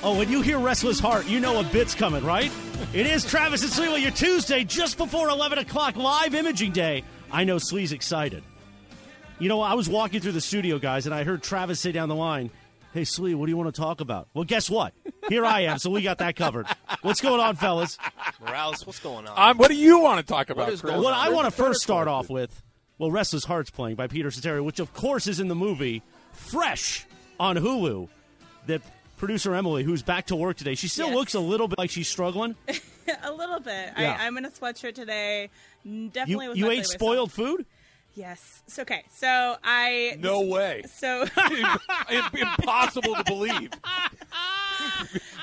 Oh, when you hear Restless Heart, you know a bit's coming, right? It is Travis and Slee your Tuesday just before 11 o'clock live imaging day. I know Slee's excited. You know, I was walking through the studio, guys, and I heard Travis say down the line, Hey, Slee, what do you want to talk about? Well, guess what? Here I am, so we got that covered. What's going on, fellas? Morales, what's going on? Um, what do you want to talk about, What is Chris? What on? I want to first start the off with, well, Restless Hearts playing by Peter Cetera, which of course is in the movie Fresh on Hulu. That producer Emily, who's back to work today, she still Yes. looks a little bit like she's struggling. a little bit. Yeah. I, I'm in a sweatshirt today. N- You, Definitely. was you ate feeling myself. spoiled food? Yes. So, okay. So I. No way. So Impossible to believe.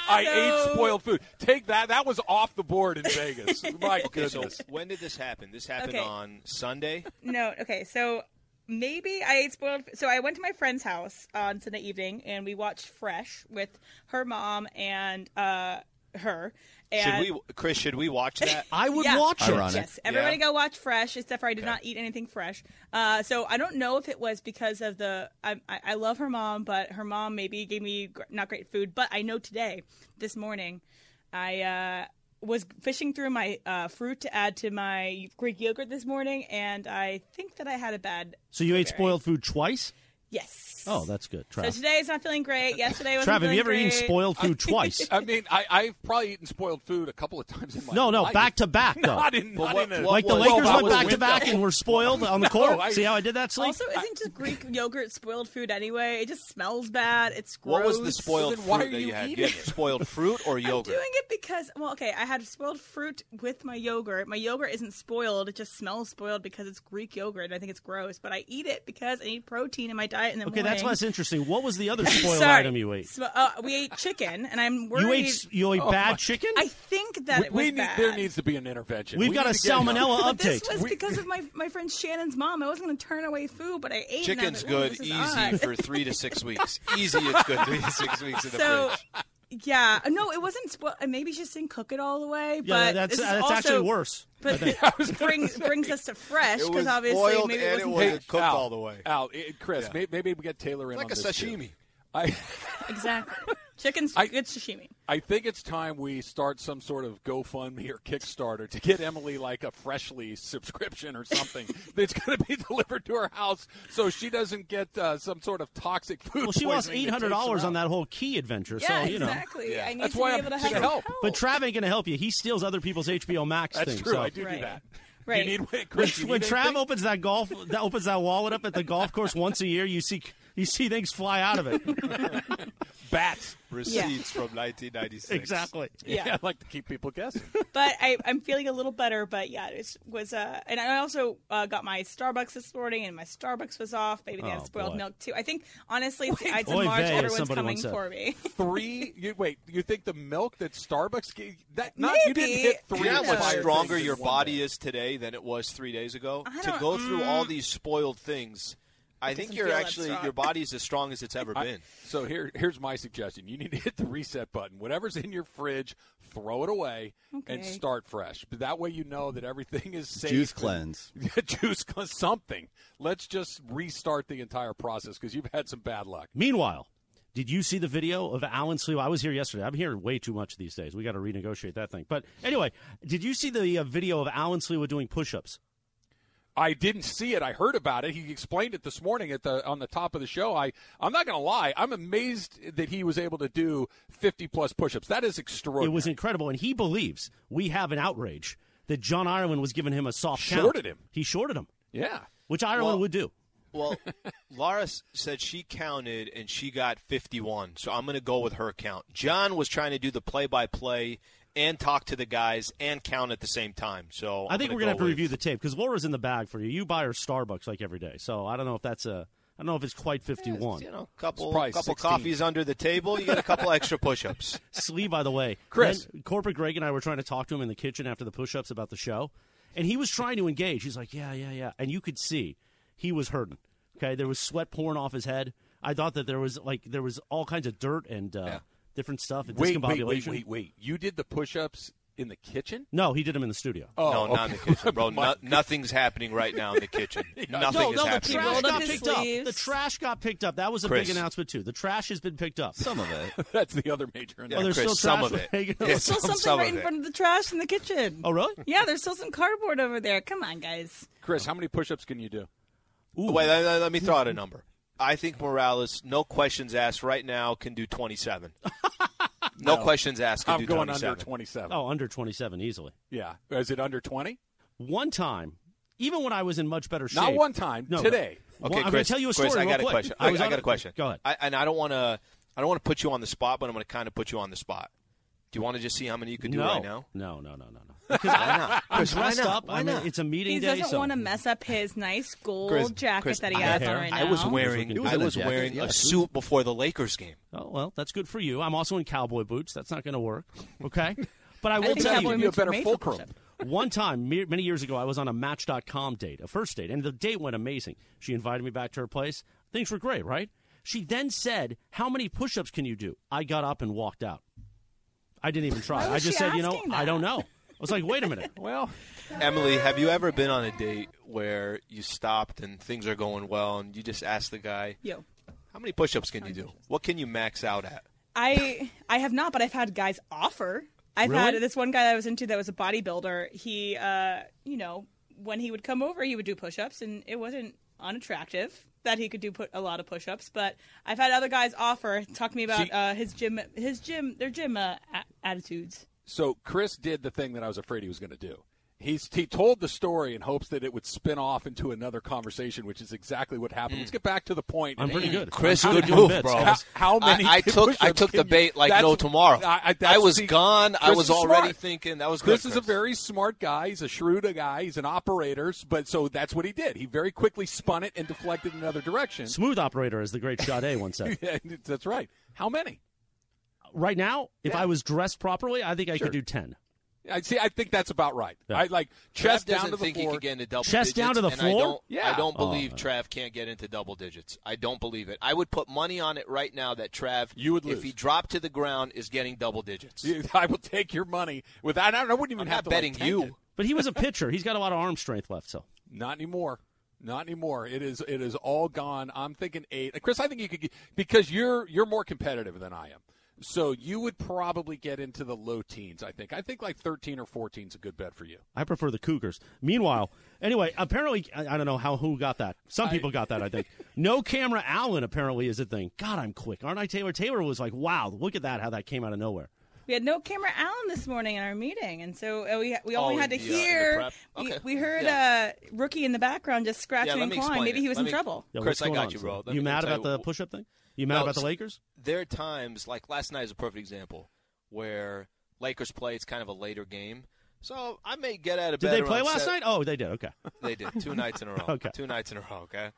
I ate spoiled food. Take that. That was off the board in Vegas. My okay, so when did this happen? This happened Okay. on Sunday. no. Okay. So maybe I ate spoiled. So I went to my friend's house on Sunday evening, and we watched Fresh with her mom and uh, her. And Should we, Chris? Should we watch that? I would Yeah. watch it. Yes, everybody Yeah. go watch Fresh. Except for I did not eat anything fresh. Uh, so I don't know if it was because of the. I, I, I love her mom, but her mom maybe gave me gr- not great food. But I know today, this morning, I uh, was fishing through my uh, fruit to add to my Greek yogurt this morning, and I think that I had a bad. So you ate spoiled food twice? Yes. Oh, that's good. So Trav. today is not feeling great. Yesterday was. Trav, have you ever feeling eaten spoiled food twice? I mean, I, I've probably eaten spoiled food a couple of times in my No, no, life. back to back, though. Not in, not what- in a, what like the Lakers that went back to back and were spoiled on the court. I- See how I did that, Sleep? Also, isn't just Greek yogurt spoiled food anyway? It just smells bad. It's gross. What was the spoiled then why fruit are that you you had? eating You had spoiled fruit or yogurt? I'm doing it because, well, okay, I had spoiled fruit with my yogurt. My yogurt isn't spoiled; it just smells spoiled because it's Greek yogurt. I think it's gross, but I eat it because I need protein in my diet in the okay, morning. that's less interesting. What was the other spoiled Sorry. item you ate? So, uh, we ate chicken, and I'm worried. You ate you ate Oh, bad my- chicken? I think that We, it was we need, bad. there needs to be an intervention. We've We got a need to get- salmonella but uptake. this was We- because of my my friend Shannon's mom. I wasn't going to turn away food, but I ate. and I Chicken's was like, "Ooh, good, this is easy odd." for three to six weeks. Easy, it's good. Three to six weeks in the So, fridge. Yeah, no, it wasn't spoiled. Maybe she just didn't cook it all the way. yeah, but that's this is that's also, actually worse. But it brings brings us to fresh because obviously spoiled maybe and it it wasn't wasn't cooked Al, all the way. Al, Chris, Yeah. may- maybe we get Taylor in Like on a this too. sashimi. I, exactly. Chicken's I- good sashimi. I think it's time we start some sort of GoFundMe or Kickstarter to get Emily like a Freshly subscription or something that's going to be delivered to her house so she doesn't get uh, some sort of toxic food. Well, she lost poisoning eight that hundred takes her dollars on that whole key adventure. Yeah, so you know. exactly. Yeah. I need That's to why be I'm able to trying have to some help. But Trav ain't gonna help you. He steals other people's HBO Max That's things. true. so- I do do Right. that. Right. You need, wait, When, Chris, you when Trav anything? opens that golf, that opens that wallet up at the golf course once a year, you see you see things fly out of it. bats. Receipts from 1996. exactly. Yeah. Yeah. I like to keep people guessing. but I, I'm feeling a little better. But yeah, it was. Uh, and I also uh, got my Starbucks this morning, and my Starbucks was off. Maybe they Oh, have spoiled boy. milk too. I think honestly, it's the Ides of Oy March. vey, Everyone's coming for me. Three? You, wait, you think the milk that Starbucks gave that? Not you didn't Maybe. hit three. you how much stronger your body is today than it was three days ago? I To don't- go through all mm. these spoiled things, I think you're actually your body's as strong as it's ever I- been. so here, here's my suggestion: you need to hit the reset button. Whatever's in your fridge, throw it away and start fresh. But that way, you know that everything is safe. Juice and- cleanse. juice cleanse, something. Let's just restart the entire process because you've had some bad luck. Meanwhile, did you see the video of Alan Sliwa? I was here yesterday. I'm here way too much these days. We got to renegotiate that thing. But anyway, did you see the uh, video of Alan Sliwa doing push-ups? I didn't see it. I heard about it. He explained it this morning at the on the top of the show. I I'm not going to lie. I'm amazed that he was able to do 50 plus push-ups. That is extraordinary. It was incredible, and he believes we have an outrage that John Ireland was giving him a soft count. He shorted him. He shorted him, yeah. which Ireland Well- would do. Well, Laura said she counted and she got 51, so I'm going to go with her count. John was trying to do the play-by-play and talk to the guys and count at the same time. So I think I'm we're gonna have to go review the tape because Laura's in the bag for you. You buy her Starbucks like every day, so I don't know if that's a I don't know if it's quite 51. You know, couple probably couple 16. coffees under the table, you get a couple extra push-ups. Slee, by the way, Chris. then corporate Greg and I were trying to talk to him in the kitchen after the push-ups about the show, and he was trying to engage. He's like, "Yeah, yeah, yeah," and you could see he was hurting. Okay, there was sweat pouring off his head. I thought that there was like there was all kinds of dirt and uh, Yeah. Different stuff. And Wait, wait, discombobulation. wait, wait, wait. You did the push-ups in the kitchen? No, he did them in the studio. Oh, no, okay. not in the kitchen, bro. Oh no, nothing's happening right now in the kitchen. Nothing no, is no, the happening. trash got his picked up. The trash got picked up. That was a Chris. big announcement too. The trash has been picked up. Some of it. That's the other major announcement. oh, there's Chris, still some of it. hanging Yeah, out. Still some- something some right in front of the trash in the kitchen. Oh, really? Yeah, there's still some cardboard over there. Come on, guys. Chris, how many push-ups can you do? Ooh. Wait, let, let- let me throw out a number. I think Morales, no questions asked, right now can do 27. no, questions asked. Can I'm do going 27. under 27. Oh, under 27 easily. Yeah. Is it under 20? One time, even when I was in much better shape. Not one time. No, today. One- Okay, I'm going to tell you a Chris, story. I got a quick. question. Oh, I, was I got a question. Go ahead. I, and I don't want to. I don't want to put you on the spot, but I'm going to kind of put you on the spot. Do you want to just see how many you could do no. right now? no, no, no, no, no. Because Why not? I'm Chris, why dressed not? up. Why I mean, not? it's a meeting He day. doesn't so want to mess up his nice gold Chris, jacket Chris, that he I- has hair. on right I now. was wearing. He was I in a was jacket, wearing yeah. a suit before the Lakers game. Oh well, that's good for you. I'm also in cowboy boots. That's not going to work. Okay, but I will think tell cowboy you. you a boots are better made for fulcrum. push-up. One time, me- many years ago, I was on a Match.com date, a first date, and the date went amazing. She invited me back to her place. Things were great, right? She then said, "How many push-ups can you do?" I got up and walked out. I didn't even try. Why I just she said, "You know, asking I don't know." I was like, "Wait a minute." Well, Emily, have you ever been on a date where you stopped and things are going well, and you just ask the guy, Yo. "How many push-ups can you do? What can you max out at?" I I have not, but I've had guys offer. I've Really? had this one guy that I was into that was a bodybuilder. He, uh, you know, when he would come over, he would do push-ups, and it wasn't unattractive that he could do put a lot of push-ups. But I've had other guys offer, talk to me about See- uh, his gym, his gym, their gym uh, a- attitudes. So Chris did the thing that I was afraid he was going to do. He's he told the story in hopes that it would spin off into another conversation, which is exactly what happened. Let's mm. get back to the point. I'm pretty good. Chris, I'm good move, bits, bro. How, how many? I, I took I took the bait like no tomorrow. I, I, I was see, gone. I was already smart. thinking that was Chris good. is a very smart guy. He's a shrewd guy. He's an operator. But so that's what he did. He very quickly spun it and deflected in another direction. Smooth operator, as the great Sade once said. Yeah, that's right. How many? Right now, if Yeah. I was dressed properly, I think I Sure. could do ten. I see. I think that's about right. Yeah. I like chest doesn't down to the think floor. he could get into double Chest digits, down to the floor? I don't, Yeah. I don't Oh. believe Trav can't get into double digits. I don't believe it. I would put money on it right now that Trav, You would if he dropped to the ground, is getting double digits. I will take your money without. I wouldn't even I'm have not to betting tank you. it. But he was a pitcher. He's got a lot of arm strength left. So Not anymore. Not anymore. It is. It is all gone. I'm thinking eight. Chris, I think you could get, because you're you're more competitive than I am. So you would probably get into the low teens. I think. I think like 13 or 14 is a good bet for you. I prefer the Cougars. Meanwhile, anyway, apparently, I, I don't know how who got that. Some people got that, I think. No camera Allen apparently is a thing. God, I'm quick, aren't I, Taylor? Taylor was like, wow, look at that, how that came out of nowhere. We had no camera Allen this morning in our meeting, and so uh, we we only Oh, had to in the, in the hear. prep? we, Okay. we heard Yeah. uh, rookie in the background just scratching Yeah, let and clawing. Maybe it. he was Let in me- trouble. Yeah, Chris, I got on, you, son? bro. Let You mad about you the push-up thing? You mad No, about the Lakers? There are times, like last night is a perfect example, where Lakers play. It's kind of a later game, so I may get out of Did bed. Did they play last se- night? Oh, they did. Okay. They did two nights in a row. Okay. two nights in a row. Okay,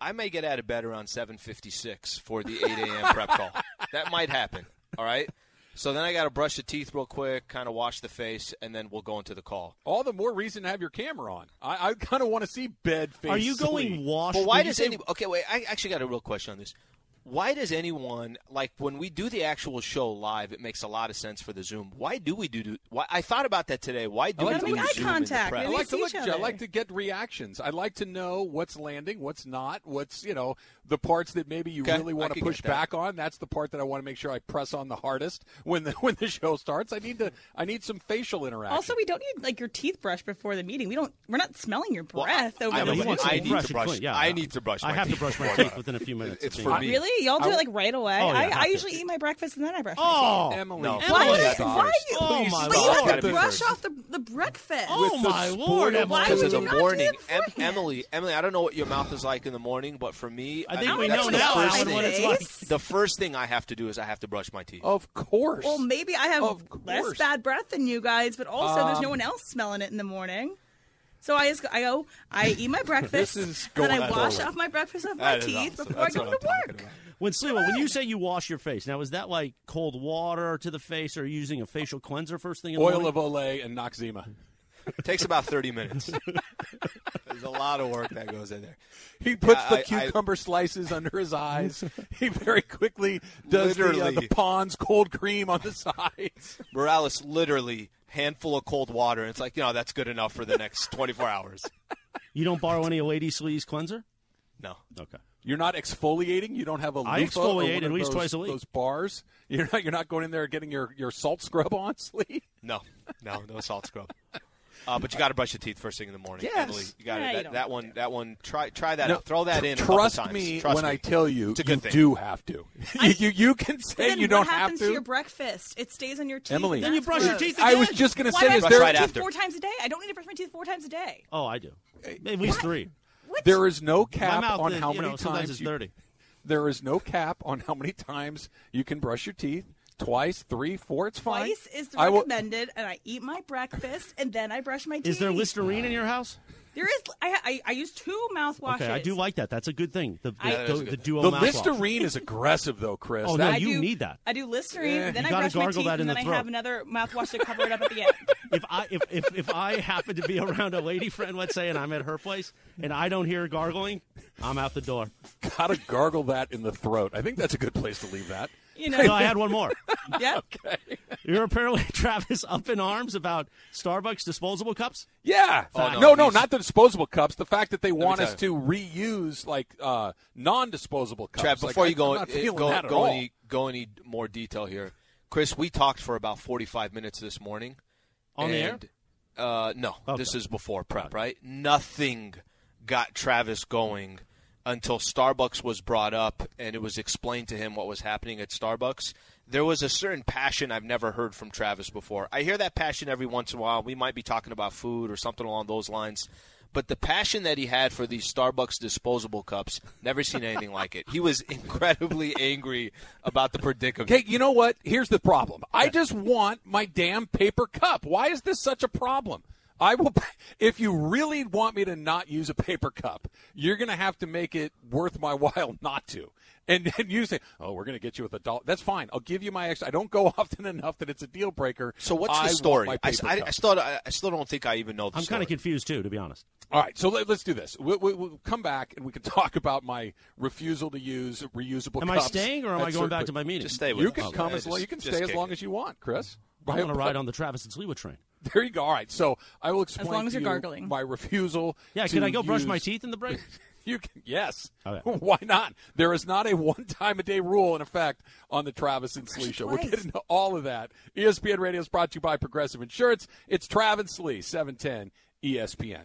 I may get out of bed around seven fifty-six for the eight a.m. prep call. That might happen. All right. So then I got to brush the teeth real quick, kind of wash the face, and then we'll go into the call. All the more reason to have your camera on. I, I kind of want to see bed face. Are you going sleep. wash? But why does say- any? Okay, wait. I actually got a real question on this. Why does anyone like when we do the actual show live? It makes a lot of sense for the Zoom. Why do we do? do why I thought about that today. Why do I like we do make eye Zoom contact. I like to look each. I like to get reactions. I like to know what's landing, what's not, what's you know the parts that maybe you Okay, really want to push back on. That's the part that I want to make sure I press on the hardest when the when the show starts. I need to I need some facial interaction. Also, we don't need like your teeth brushed before the meeting. We don't. We're not smelling your Well, breath over I, the know, he but wants phone. to I need to brush. yeah. I need to brush. I my have to brush my teeth within a few minutes. It's for me. Really? Y'all do I- it like right away. Oh, yeah, I, have I to. usually eat my breakfast and then I brush my Oh, Emily, No. teeth. Emily, Why? that's Why? ours. Why you? Oh, but my you Lord. have Gotta to be brush first. off the the breakfast. Oh With the my spoiled lord! Emily. Why Because would in you the not do morning, it Em- Emily, Emily, I don't know what your mouth is like in the morning, but for me, I think mean, we that's know the now, first thing- what it's like. The first thing I have to do is I have to brush my teeth. Of course. Well, maybe I have less bad breath than you guys, but also there's no Um, one else smelling it in the morning. So I just I go, I eat my breakfast, This is and then I wash forward. off my breakfast off my That is teeth awesome. before That's I go to work. When Sliwa, when you say you wash your face, now is that like cold water to the face, or are you using a facial cleanser first thing in the morning? Oil morning? of Olay and Noxzema. It takes about 30 minutes. There's a lot of work that goes in there. He puts Yeah, the I- I- cucumber slices under his eyes. He very quickly does the, uh, the Pond's cold cream on the sides. Morales literally handful of cold water, and it's like, you know, that's good enough for the next 24 hours. You don't borrow any of Lady Slee's cleanser? No. Okay. You're not exfoliating. You don't have a I loofah or exfoliate at of least those, twice a week. Those bars. You're not. You're not going in there getting your, your salt scrub on, Slee. No, no, no salt scrub. Uh, but you got to brush your teeth first thing in the morning. Yes. Emily, you got to Yeah, that, that one. that. That one. Try try that No, out. Throw that tr- in. a Trust times. me Trust when me. I tell you, It's a good you thing. do have to. you, you you can say then you don't happens have to. What happens to your breakfast? It stays on your teeth. Emily. Then you that's brush your gross. teeth I was again. just going to Why say, is there right teeth after. four times a day? I don't need to brush my teeth four times a day. Oh, I do. At least three. What? there is no cap on is, how you many know, sometimes times it's you, dirty. there is no cap on how many times you can brush your teeth. Twice, three, four. It's fine. Twice is I will- recommended, and I eat my breakfast, and then I brush my teeth. Is there Listerine in your house? There is. I, I, I use two mouthwashes. Okay, I do like that. That's a good thing. The, the, I- the, a the duo the mouthwash. Listerine is aggressive, though, Chris. Oh, That- no, I you do, need that. I do Listerine, Eh. then You I gotta brush my teeth, that in and the then I have another mouthwash to cover it up at the end. if I if, if if I happen to be around a lady friend, let's say, and I'm at her place, and I don't hear gargling, I'm out the door. Gotta gargle that in the throat. I think that's a good place to leave that. You know, No, I had one more. yeah. You're apparently Travis up in arms about Starbucks disposable cups. Yeah. Oh, no, no, no, not the disposable cups. The fact that they me want us to reuse like uh, non-disposable cups. Trav, Like, before I- you go I'm not feeling go that at go all. any go any more detail here, Chris, we talked for about 45 minutes this morning. On the air? Uh, no, Okay. this is before prep, right? Nothing got Travis going until Starbucks was brought up and it was explained to him what was happening at Starbucks. There was a certain passion I've never heard from Travis before. I hear that passion every once in a while. We might be talking about food or something along those lines. But the passion that he had for these Starbucks disposable cups, never seen anything like it. He was incredibly angry about the predicament. Okay, you know what? Here's the problem. I just want my damn paper cup. Why is this such a problem? I will. If you really want me to not use a paper cup, you're going to have to make it worth my while not to. And then you say, "Oh, we're going to get you with a dollar." That's fine. I'll give you my extra. I don't go often enough that it's a deal breaker. So what's I the want story? I, I. I still I, I still don't think I even know the I'm kind of confused too, to be honest. All right, so let, us do this. We'll, we'll, we'll come back and we can talk about my refusal to use reusable Am I staying or am I going back to my meeting? Just stay with You can Okay. come as long. You can just stay as long it. as you want, Chris. I want to ride on the Travis and Sliwa train. There you go. All right, so I will explain As long as to you're you gargling. my refusal. Yeah, to can I go brush my teeth in the break? You can, yes. Oh, okay. Why not? There is not a one time a day rule in effect on the Travis and Slee show. We'll twice. get into all of that. ESPN Radio is brought to you by Progressive Insurance. It's Travis and Slee, 710 ESPN.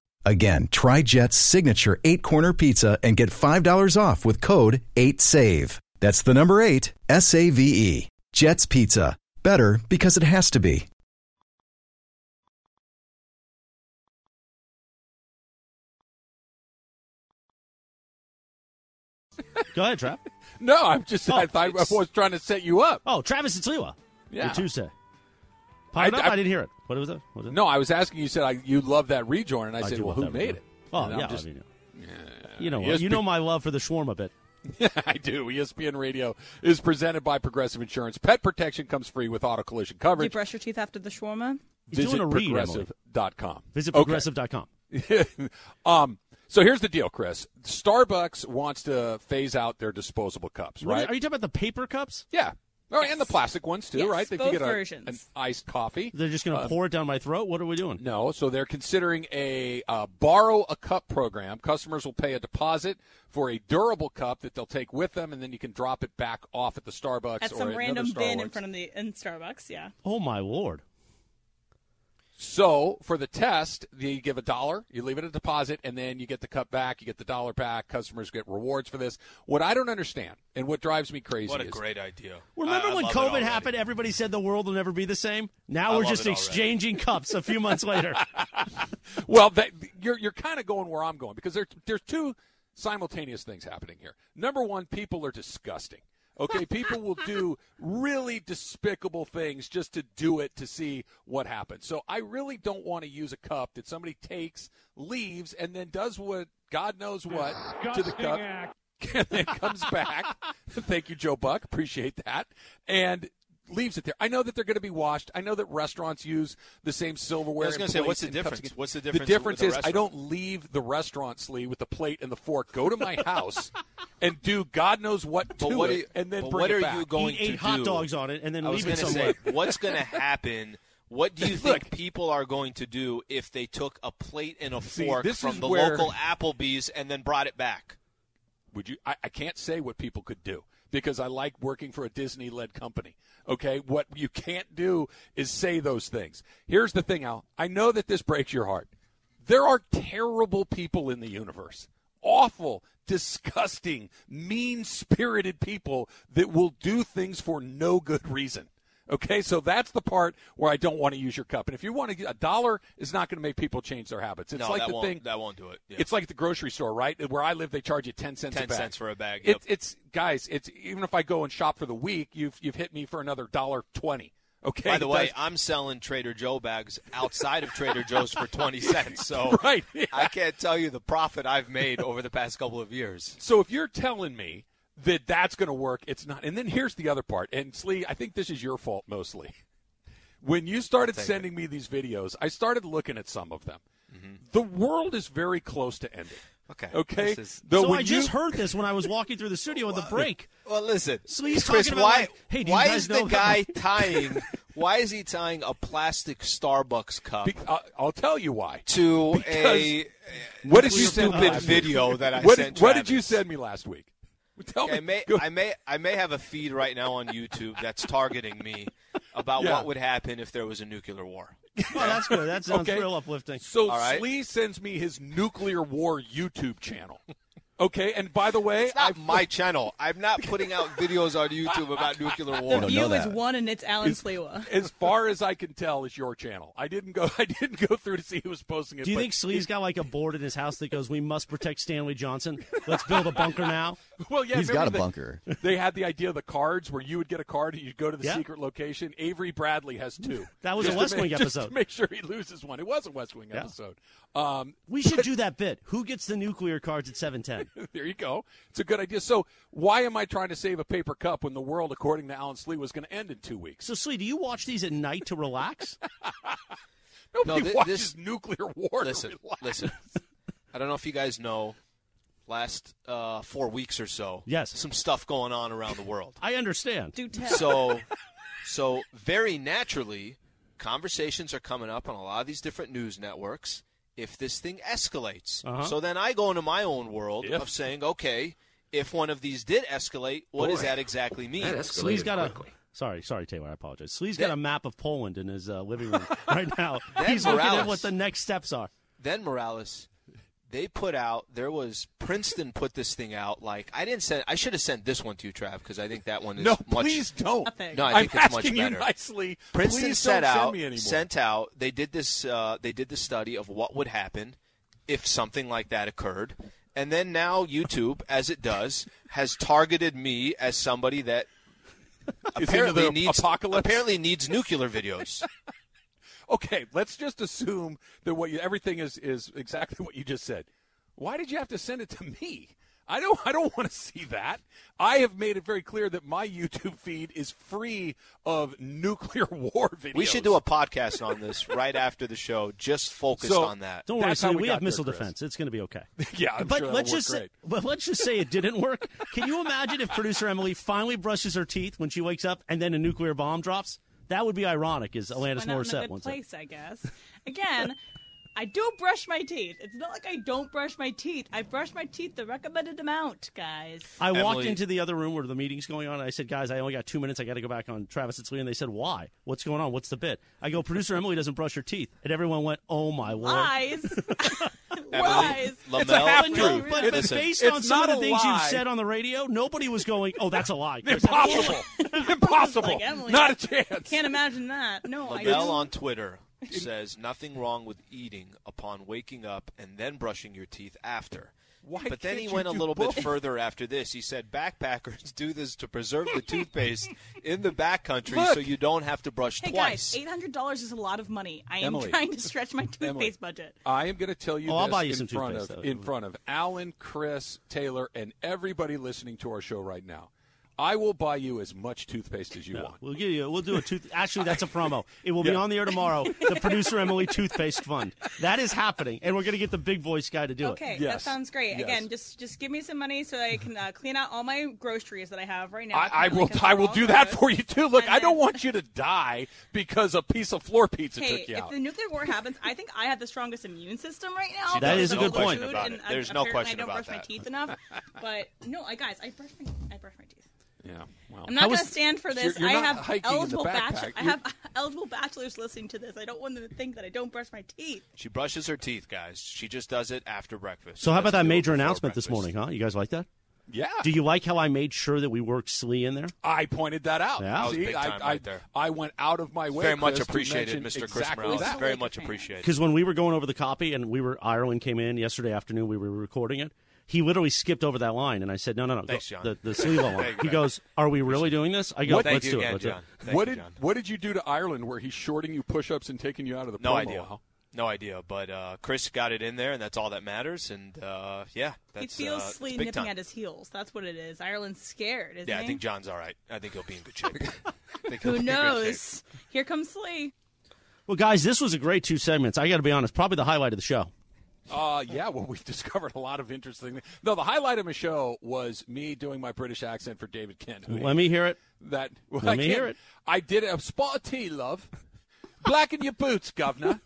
Again, try Jet's signature eight corner pizza and get $5 off with code 8SAVE. That's the number eight, S A V E. Jet's Pizza. Better because it has to be. Go ahead, Trav. No, I'm just, Oh, I I was trying to set you up. Oh, Travis and Sliwa. Yeah. Your Tuesday. Pardon I- I, I- didn't hear it. What was it? What was it? No, I was asking you, said I, you love that rejoin, and I, I said, well, who made rejoin. it? Oh, And yeah. just- I mean, you know, ESPN you know my love for the shawarma bit. I do. ESPN Radio is presented by Progressive Insurance. Pet protection comes free with auto collision Do you coverage. brush your teeth after the shawarma? He's Visit doing a read, Emily. progressive.com. Visit Okay. progressive.com. um, so here's the deal, Chris. Starbucks wants to phase out their disposable cups, What- right? Are you talking about the paper cups? yeah. Oh, and the plastic ones too, Yes, right? If both get a, versions. an iced coffee. They're just going to pour it down my throat. What are we doing? No, so they're considering a uh, borrow a cup program. Customers will pay a deposit for a durable cup that they'll take with them, and then you can drop it back off at the Starbucks At or some at random another bin in front of the in Starbucks. Yeah. Oh my lord! So for the test, you give a dollar, you leave it a deposit, and then you get the cup back, you get the dollar back. Customers get rewards for this. What I don't understand, and what drives me crazy, What a is great idea. Remember I- I when COVID happened? Everybody said the world will never be the same. Now I we're just exchanging cups a few months later. Well, that, you're you're kind of going where I'm going because there, there's two simultaneous things happening here. Number one, people are disgusting. Okay, people will do really despicable things just to do it to see what happens. So I really don't want to use a cup that somebody takes, leaves, and then does what God knows what to the cup, and then comes back. Thank you, Joe Buck. Appreciate that. And leaves it there. I know that they're going to be washed. I know that restaurants use the same silverware. I was and gonna say, what's the and cups difference? What's the difference? The difference difference with a is I don't leave the restaurant sleeve with the plate and the fork. Go to my house and do God knows what to But what it, are you- and then but bring what it are back. you going Eat to eight hot dogs on it and then I was leave it going to somewhere. say, what's going to happen? What do you think Look. people are going to do if they took a plate and a See, fork this from the where- local Applebee's and then brought it back? Would you? I, I can't say what people could do because I like working for a Disney-led company. Okay, what you can't do is say those things. Here's the thing, Al. I know that this breaks your heart. There are terrible people in the universe. Awful, disgusting, mean-spirited people that will do things for no good reason. Okay, so that's the part where I don't want to use your cup. And if you want to get a dollar, is not going to make people change their habits. It's no, like that the thing. That won't do it. Yeah. It's like the grocery store, right? Where I live, they charge you ten cents. 10 a bag. cents for a bag, yep. It's guys. It's even if I go and shop for the week, you've you've hit me for another dollar twenty. Okay. By the way, does- I'm selling Trader Joe bags outside of Trader Joe's for 20 cents. So Right, yeah. I can't tell you the profit I've made over the past couple of years. so if you're telling me that that's going to work, it's not. And then here's the other part. And Slee, I think this is your fault mostly. When you started take sending me these videos, I started looking at some of them. Mm-hmm. The world is very close to ending. Okay. Okay. This is- Though so when I just heard this when I was walking through the studio at the break. Well, listen. So he's Chris, talking about, why, like, hey, do you why guys is know the guy my- tying? Why is he tying a plastic Starbucks cup Be- I'll, I'll tell you why. to a What did you stupid last week? video that I what sent? Did, what did you send me last week? Tell Okay, I may, Go- I may, I may have a feed right now on YouTube that's targeting me about Yeah. what would happen if there was a nuclear war. Oh, that's good. That sounds Okay. real uplifting. So All right. Slee sends me his nuclear war YouTube channel. Okay, and by the way, It's not I my channel. I'm not putting out videos on YouTube about nuclear war. The view is one, and it's Alan Sliwa. as far as I can tell, is your channel. I didn't go. I didn't go through to see who was posting it. Do you think Slee's got like a board in his house that goes, "We must protect Stanley Johnson. Let's build a bunker now." Well, yeah, He's got a they- bunker. They had the idea of the cards where you would get a card and you'd go to the Yeah. secret location. Avery Bradley has two. That was a Just to West make- Wing just episode. to make sure he loses one. It was a West Wing Yeah. episode. Um, We should do that bit. Who gets the nuclear cards at seven ten? there you go. It's a good idea. So why am I trying to save a paper cup when the world, according to Alan Slee, was going to end in two weeks? So, Slee, do you watch these at night to relax? Nobody No, thi- watches this- nuclear war. to Listen, relax. listen. I don't know if you guys know. Last uh, four weeks or so, Yes. some stuff going on around the world. I understand. Do tell. So, so very naturally, conversations are coming up on a lot of these different news networks. If this thing escalates, Uh-huh. so then I go into my own world If. of saying, okay, if one of these did escalate, what does that exactly mean? Slee's got a. Sorry, sorry, Taylor. I apologize. Slee's got a map of Poland in his uh, living room right now. He's looking at what the next steps are. then Morales, they put out. There was Princeton put this thing out. Like I didn't send. I should have sent this one to you, Trav, because I think that one is no, much. please don't. No, I I'm think it's much asking you nicely. Princeton please set don't out, send me anymore. sent out. They did this. Uh, they did the study of what would happen if something like that occurred, and then now YouTube, as it does, has targeted me as somebody that apparently needs apocalypse. apparently needs nuclear videos. Okay, let's just assume that what you, everything is is exactly what you just said. Why did you have to send it to me? I don't. I don't want to see that. I have made it very clear that my YouTube feed is free of nuclear war videos. We should do a podcast on this right after the show, just focused So- on that. Don't worry, That's we we have missile Chris. defense. It's going to be okay. Yeah, I'm but sure let's just say, but let's just say it didn't work. Can you imagine if producer Emily finally brushes her teeth when she wakes up and then a nuclear bomb drops? That would be ironic, Is Alanis Why not in a Morissette once place, I guess. Again, I do brush my teeth. It's not like I don't brush my teeth. I brush my teeth the recommended amount, guys. I walked into the other room where the meeting's going on, and I said, "Guys, I only got two minutes. I got to go back on Travis and Slee." And they said, "Why? What's going on? What's the bit?" I go, "Producer Emily doesn't brush her teeth," and everyone went, "Oh my lord!" Lies. Emily, Lamel, It's a half But, truth. no, but, but Listen, based on some of the a things you've said on the radio, nobody was going, "Oh, that's a lie." Impossible. Impossible. Like Not a chance. Can't imagine that. No, I do. Lamel on Twitter says nothing wrong with eating upon waking up and then brushing your teeth after. Why but then he went a little both? bit further after this. He said backpackers do this to preserve the toothpaste in the backcountry so you don't have to brush Hey twice. guys, eight hundred dollars is a lot of money. I am Emily. trying to stretch my toothpaste Emily. budget. I am going to tell you Oh, I'll this buy you in some front of though. in front of Alan, Chris, Taylor, and everybody listening to our show right now. I will buy you as much toothpaste as you No, want. we'll give you. We'll do a tooth. Actually, that's a promo. It will be on the air tomorrow. The producer Emily Toothpaste Fund. That is happening, and we're going to get the big voice guy to do it. Okay, it. that sounds great. Yes. Again, just just give me some money so I can uh, clean out all my groceries that I have right now. I, I currently, will. 'cause I will all do that for you too. Look, And I don't then- want you to die because a piece of floor pizza Hey, took you if out. If the nuclear war happens, I think I have the strongest immune system right now. She That a good point. about it. There's no apparently question I don't about brush my that. teeth enough. But no, I guys, I brush my I brush my teeth. Yeah. Well, I'm not going to stand for You're- this. you're I have hiking in the eligible bachelor, I have eligible bachelors listening to this. I don't want them to think that I don't brush my teeth. She brushes her teeth, guys. She just does it after breakfast. So how about that major before announcement this morning? Huh? You guys like that? yeah. Do you like how I made sure that we worked Slee in there? I pointed that out. Yeah. That was See, big I, time I, right there. I went out of my way. Very much Chris, to appreciated, mention Mr. Chris exactly Morales. that. Very much fan. appreciated. Because when we were going over the copy and we were Ireland came in yesterday afternoon, we were recording it. He literally skipped over that line, and I said, "No, no, no, Thanks, go, John. the the Slevo line." Thank you, He goes, "Are we really doing this?" I go, What- "Let's Thank you do it." again, Let's do it." What you, did John. What did you do to Ireland where he's shorting you push-ups and taking you out of the No promo idea. aisle? No idea. But uh, Chris got it in there, and that's all that matters. And uh, yeah, that's he feels uh, it's Slee big nipping time. at his heels. That's what it is. Ireland's scared, isn't Yeah, he? I think John's all right. I think he'll be in good shape. I Who be in good shape. knows? Here comes Slee. Well, guys, this was a great two segments. I got to be honest, probably the highlight of the show. Uh, yeah, well, we've discovered a lot of interesting things. No, the highlight of my show was me doing my British accent for David Kent. Let me hear it. that. Well, Let I me hear it. I did a spot of tea, love. Blacken your boots, governor.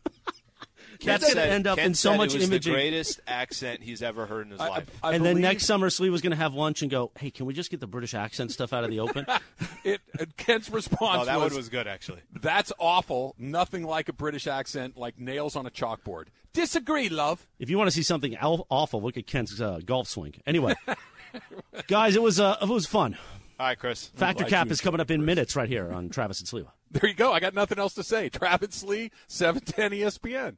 That's going to end up Kent in so said much it was imaging. The greatest accent he's ever heard in his I- life. I and then next summer, Slee was going to have lunch and go, "Hey, can we just get the British accent stuff out of the open?" it, uh, Kent's response oh, that was, one was good, actually. "That's awful. Nothing like a British accent, like nails on a chalkboard." Disagree, love. if you want to see something al- awful, look at Kent's uh, golf swing. Anyway, guys, it was uh, it was fun. All right, Chris. Factor glad Cap is coming up in minutes right here on Travis and Sliwa. There you go. I got nothing else to say. Travis Lee, seven ten E ESPN.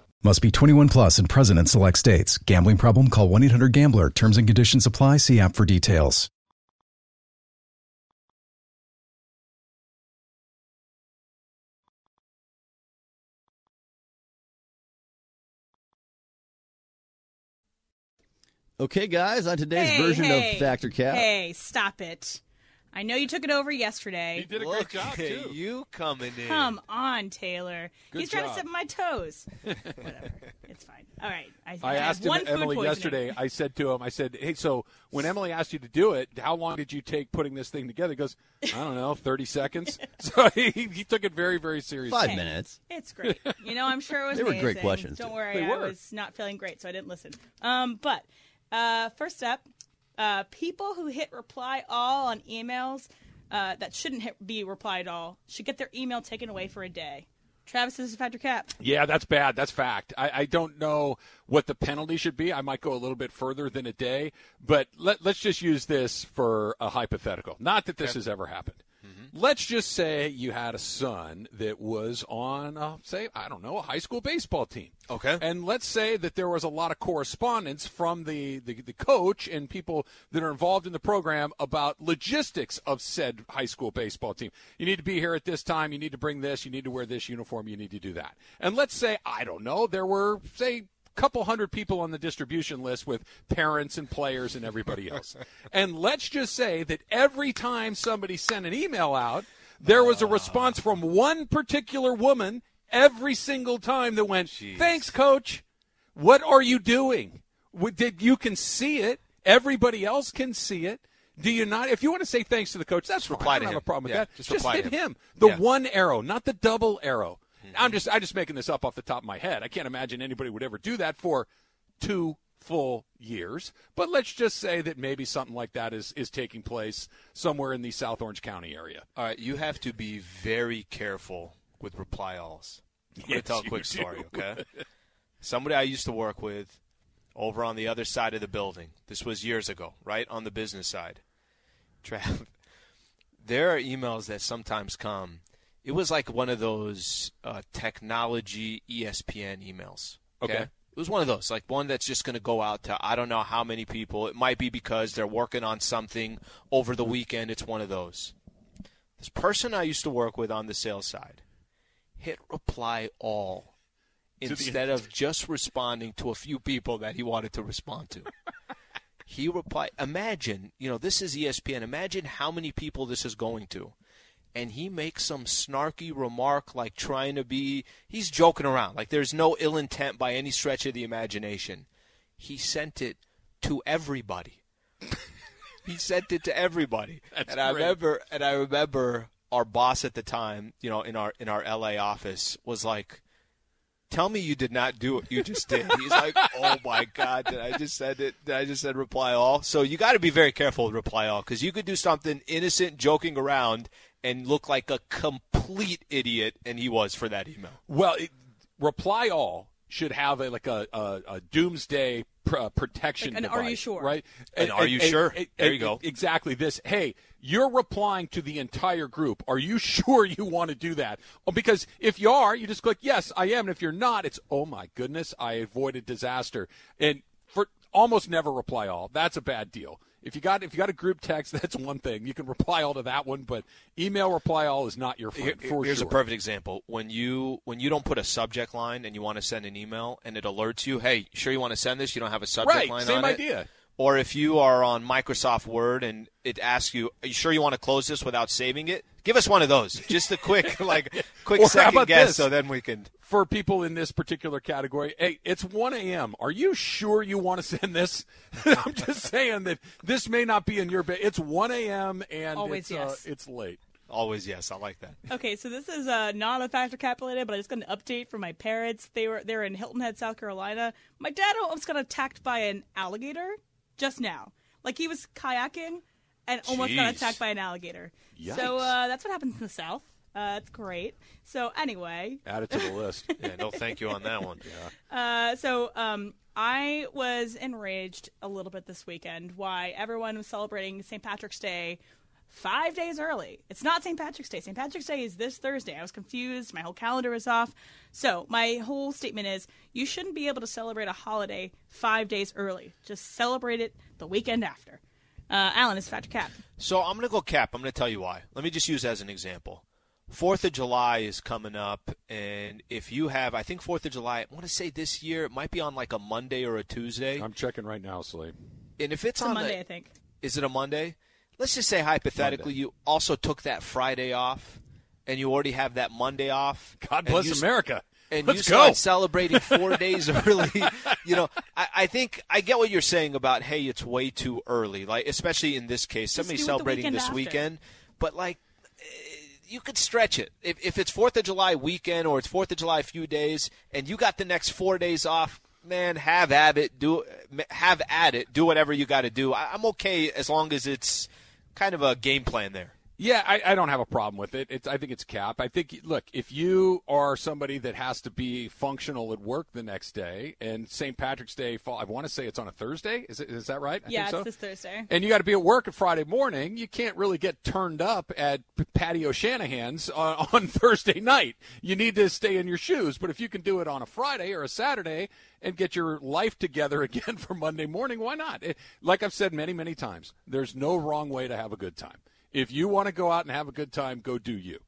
Must be 21 plus and present in select states. Gambling problem? Call 1 800 Gambler. Terms and conditions apply. See app for details. Okay, guys, on today's hey, version hey, of Factor Cap. Hey, stop it. I know you took it over yesterday. He did a Look great job at too. you coming in. Come on, Taylor. Good He's trying to step on my toes. Whatever. It's fine. All right. I, I have asked him, one Emily poisoning. yesterday. I said to him, I said, "Hey, so when Emily asked you to do it, how long did you take putting this thing together?" He goes, "I don't know, thirty seconds." So he, he took it very, very seriously. Five Hey. minutes. It's great. You know, I'm sure it was They were great amazing. questions, Don't worry, They I was not feeling great, so I didn't listen. Um, but Uh, first up, uh, people who hit reply all on emails uh, that shouldn't hit, be replied all should get their email taken away for a day. Travis, this is Factor Cap. Yeah, that's bad. That's fact. I, I, don't know what the penalty should be. I might go a little bit further than a day, but let, us just use this for a hypothetical. Not that this okay. has ever happened. Let's just say you had a son that was on, uh, say, I don't know, a high school baseball team. Okay. And let's say that there was a lot of correspondence from the, the, the coach and people that are involved in the program about logistics of said high school baseball team. You need to be here at this time. You need to bring this. You need to wear this uniform. You need to do that. And let's say, I don't know, there were, say, couple hundred people on the distribution list with parents and players and everybody else. and let's just say that every time somebody sent an email out, there was a ah. response from one particular woman every single time that went, Jeez. "Thanks, coach. What are you doing? Did you can see it? Everybody else can see it." Do you not? If you want to say thanks to the coach, that's reply I don't have a problem with yeah, that. Just, just hit him. him. The yeah. one arrow, not the double arrow. I'm just I'm just making this up off the top of my head. I can't imagine anybody would ever do that for two full years. But let's just say that maybe something like that is is taking place somewhere in the South Orange County area. All right, you have to be very careful with reply alls. I'm yes, tell a quick story, okay? Somebody I used to work with over on the other side of the building. This was years ago, right on the business side. Trav, there are emails that sometimes come it was like one of those uh, technology ESPN emails. Okay? okay. It was one of those, like one that's just going to go out to I don't know how many people. It might be because they're working on something over the weekend. It's one of those. This person I used to work with on the sales side hit reply all instead of just responding to a few people that he wanted to respond to. he replied, Imagine, you know, this is ESPN. Imagine how many people this is going to and he makes some snarky remark like trying to be he's joking around like there's no ill intent by any stretch of the imagination he sent it to everybody he sent it to everybody That's and great. i remember and i remember our boss at the time you know in our in our la office was like tell me you did not do what you just did. He's like, oh my god, did I just said it? Did I just said reply all? So you got to be very careful with reply all because you could do something innocent, joking around, and look like a complete idiot, and he was for that email. Well, it, reply all should have a like a, a, a doomsday pr- uh, protection like an device, are you sure? right? And, and are you and, sure? and, there you go. exactly this. Hey you're replying to the entire group. Are you sure you want to do that? Oh, because if you are you just click yes i am. And if you're not it's oh my goodness i avoided disaster. And for almost never reply all. That's a bad deal if you got if you got a group text, that's one thing. You can reply all to that one, but email reply all is not your friend. Here, here's sure. a perfect example. When you when you don't put a subject line and you want to send an email and it alerts you, hey, sure you want to send this? You don't have a subject right, line same on idea. it. Or if you are on Microsoft Word and it asks you, "Are you sure you want to close this without saving it?" Give us one of those, just a quick, like, quick second guess, this? so then we can. For people in this particular category, hey, it's 1 a.m. Are you sure you want to send this? I'm just saying that this may not be in your bed. It's 1 a.m. and Always it's, yes. uh, it's late. Always yes, I like that. Okay, so this is uh, not a factor cap related, but I just got an update from my parents. They were they're in Hilton Head, South Carolina. My dad almost got attacked by an alligator just now. Like he was kayaking and almost Jeez. got attacked by an alligator. So uh, that's what happens in the South. Uh, that's great. So anyway, add it to the list. yeah, no, thank you on that one. Yeah. Uh, so um, I was enraged a little bit this weekend. Why everyone was celebrating St. Patrick's Day five days early. It's not St. Patrick's Day. St. Patrick's Day is this Thursday. I was confused. My whole calendar was off. So my whole statement is you shouldn't be able to celebrate a holiday five days early. Just celebrate it the weekend after. Uh, Alan, it's Factor Cap. So I'm going to go cap. I'm going to tell you why. Let me just use as an example. Fourth of July is coming up, and if you have, I think Fourth of July, I want to say this year it might be on like a Monday or a Tuesday. I'm checking right now, Slee. And if it's, It's a on Monday, the, I think. is it a Monday? Let's just say hypothetically, Monday. you also took that Friday off, and you already have that Monday off. God bless you America. and Let's you start go. celebrating four days early. You know, I, I think I get what you're saying about hey, it's way too early. Like especially in this case, somebody's do it the celebrating weekend this after. weekend, but like you could stretch it if if it's Fourth of July weekend or it's Fourth of July a few days, and you got the next four days off. man, have at it. Do have at it. Do whatever you got to do. I, I'm okay as long as it's kind of a game plan there. Yeah, I, I, don't have a problem with it. It's, I think it's cap. I think, look, if you are somebody that has to be functional at work the next day, and St. Patrick's Day, fall, I want to say it's on a Thursday. Is, it, is that right? I yeah, so. it's this Thursday. And you got to be at work at Friday morning. You can't really get turned up at Patty O'Shanahan's on, on Thursday night. You need to stay in your shoes. But if you can do it on a Friday or a Saturday and get your life together again for Monday morning, why not? It, like I've said many, many times, there's no wrong way to have a good time. If you want to go out and have a good time, go do you.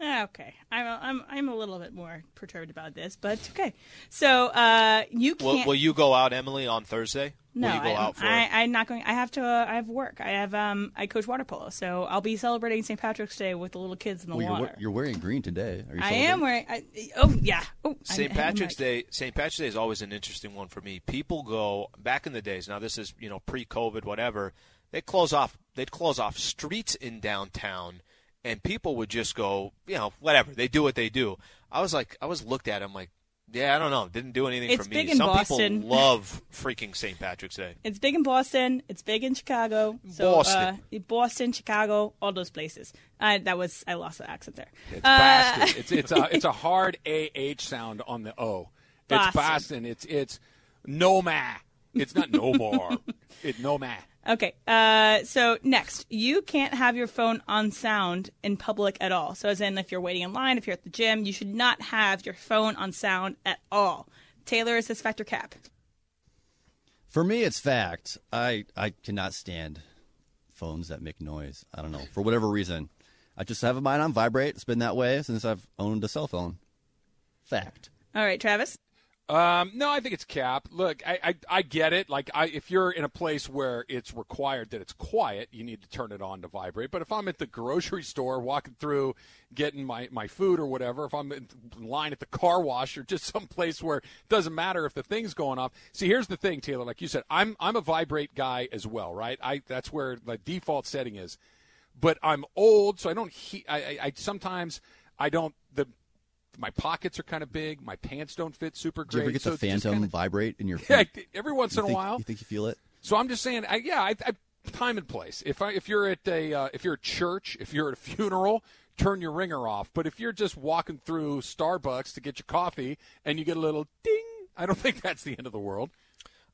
Okay, I'm a, I'm I'm a little bit more perturbed about this, but okay. So uh, you Will, can't. will you go out, Emily, on Thursday? no, will you go I, out for I, I'm not going. I have to. Uh, I have work. I have. Um, I coach water polo, so I'll be celebrating St. Patrick's Day with the little kids in the Well, you're, water. you're wearing green today. Are you I am wearing. I, oh yeah. Oh, St. I'm- I'm Patrick's like- Day. St. Patrick's Day is always an interesting one for me. People go back in the days. Now this is you know pre-COVID, whatever. They close off. They'd close off streets in downtown, and people would just go, you know, whatever. They do what they do. I was like, I was looked at. I'm like, yeah, I don't know. Didn't do anything It's for me. big in Some Boston. people love freaking St. Patrick's Day. It's big in Boston. It's big in Chicago. So, Boston. Uh, Boston, Chicago, all those places. Uh, that was I lost the accent there. It's Uh, Boston. It's it's a it's a hard ah sound on the o. It's Boston. Boston. It's it's no ma. It's not no more. it no ma. Okay. Uh, so next, you can't have your phone on sound in public at all. So as in, if you're waiting in line, if you're at the gym, you should not have your phone on sound at all. Taylor, is this fact or cap? For me, it's fact. I I cannot stand phones that make noise. I don't know for whatever reason. I just have mine on vibrate. It's been that way since I've owned a cell phone. Fact. All right, Travis. Um, no, I think it's cap. Look, I, I I get it. Like, I if you're in a place where it's required that it's quiet, you need to turn it on to vibrate. But if I'm at the grocery store, walking through, getting my my food or whatever, if I'm in line at the car wash or just some place where it doesn't matter if the thing's going off. See, here's the thing, Taylor. Like you said, I'm I'm a vibrate guy as well, right? I that's where the default setting is. But I'm old, so I don't. He, I, I, I sometimes I don't my pockets are kind of big. My pants don't fit super great. Do you great. ever get so the phantom kinda- vibrate in your yeah, every once You in a while. You think you feel it? So I'm just saying, I, yeah, I, I, time and place. If I, if you're at a uh, if you're at church, if you're at a funeral, turn your ringer off. But if you're just walking through Starbucks to get your coffee and you get a little ding, I don't think that's the end of the world.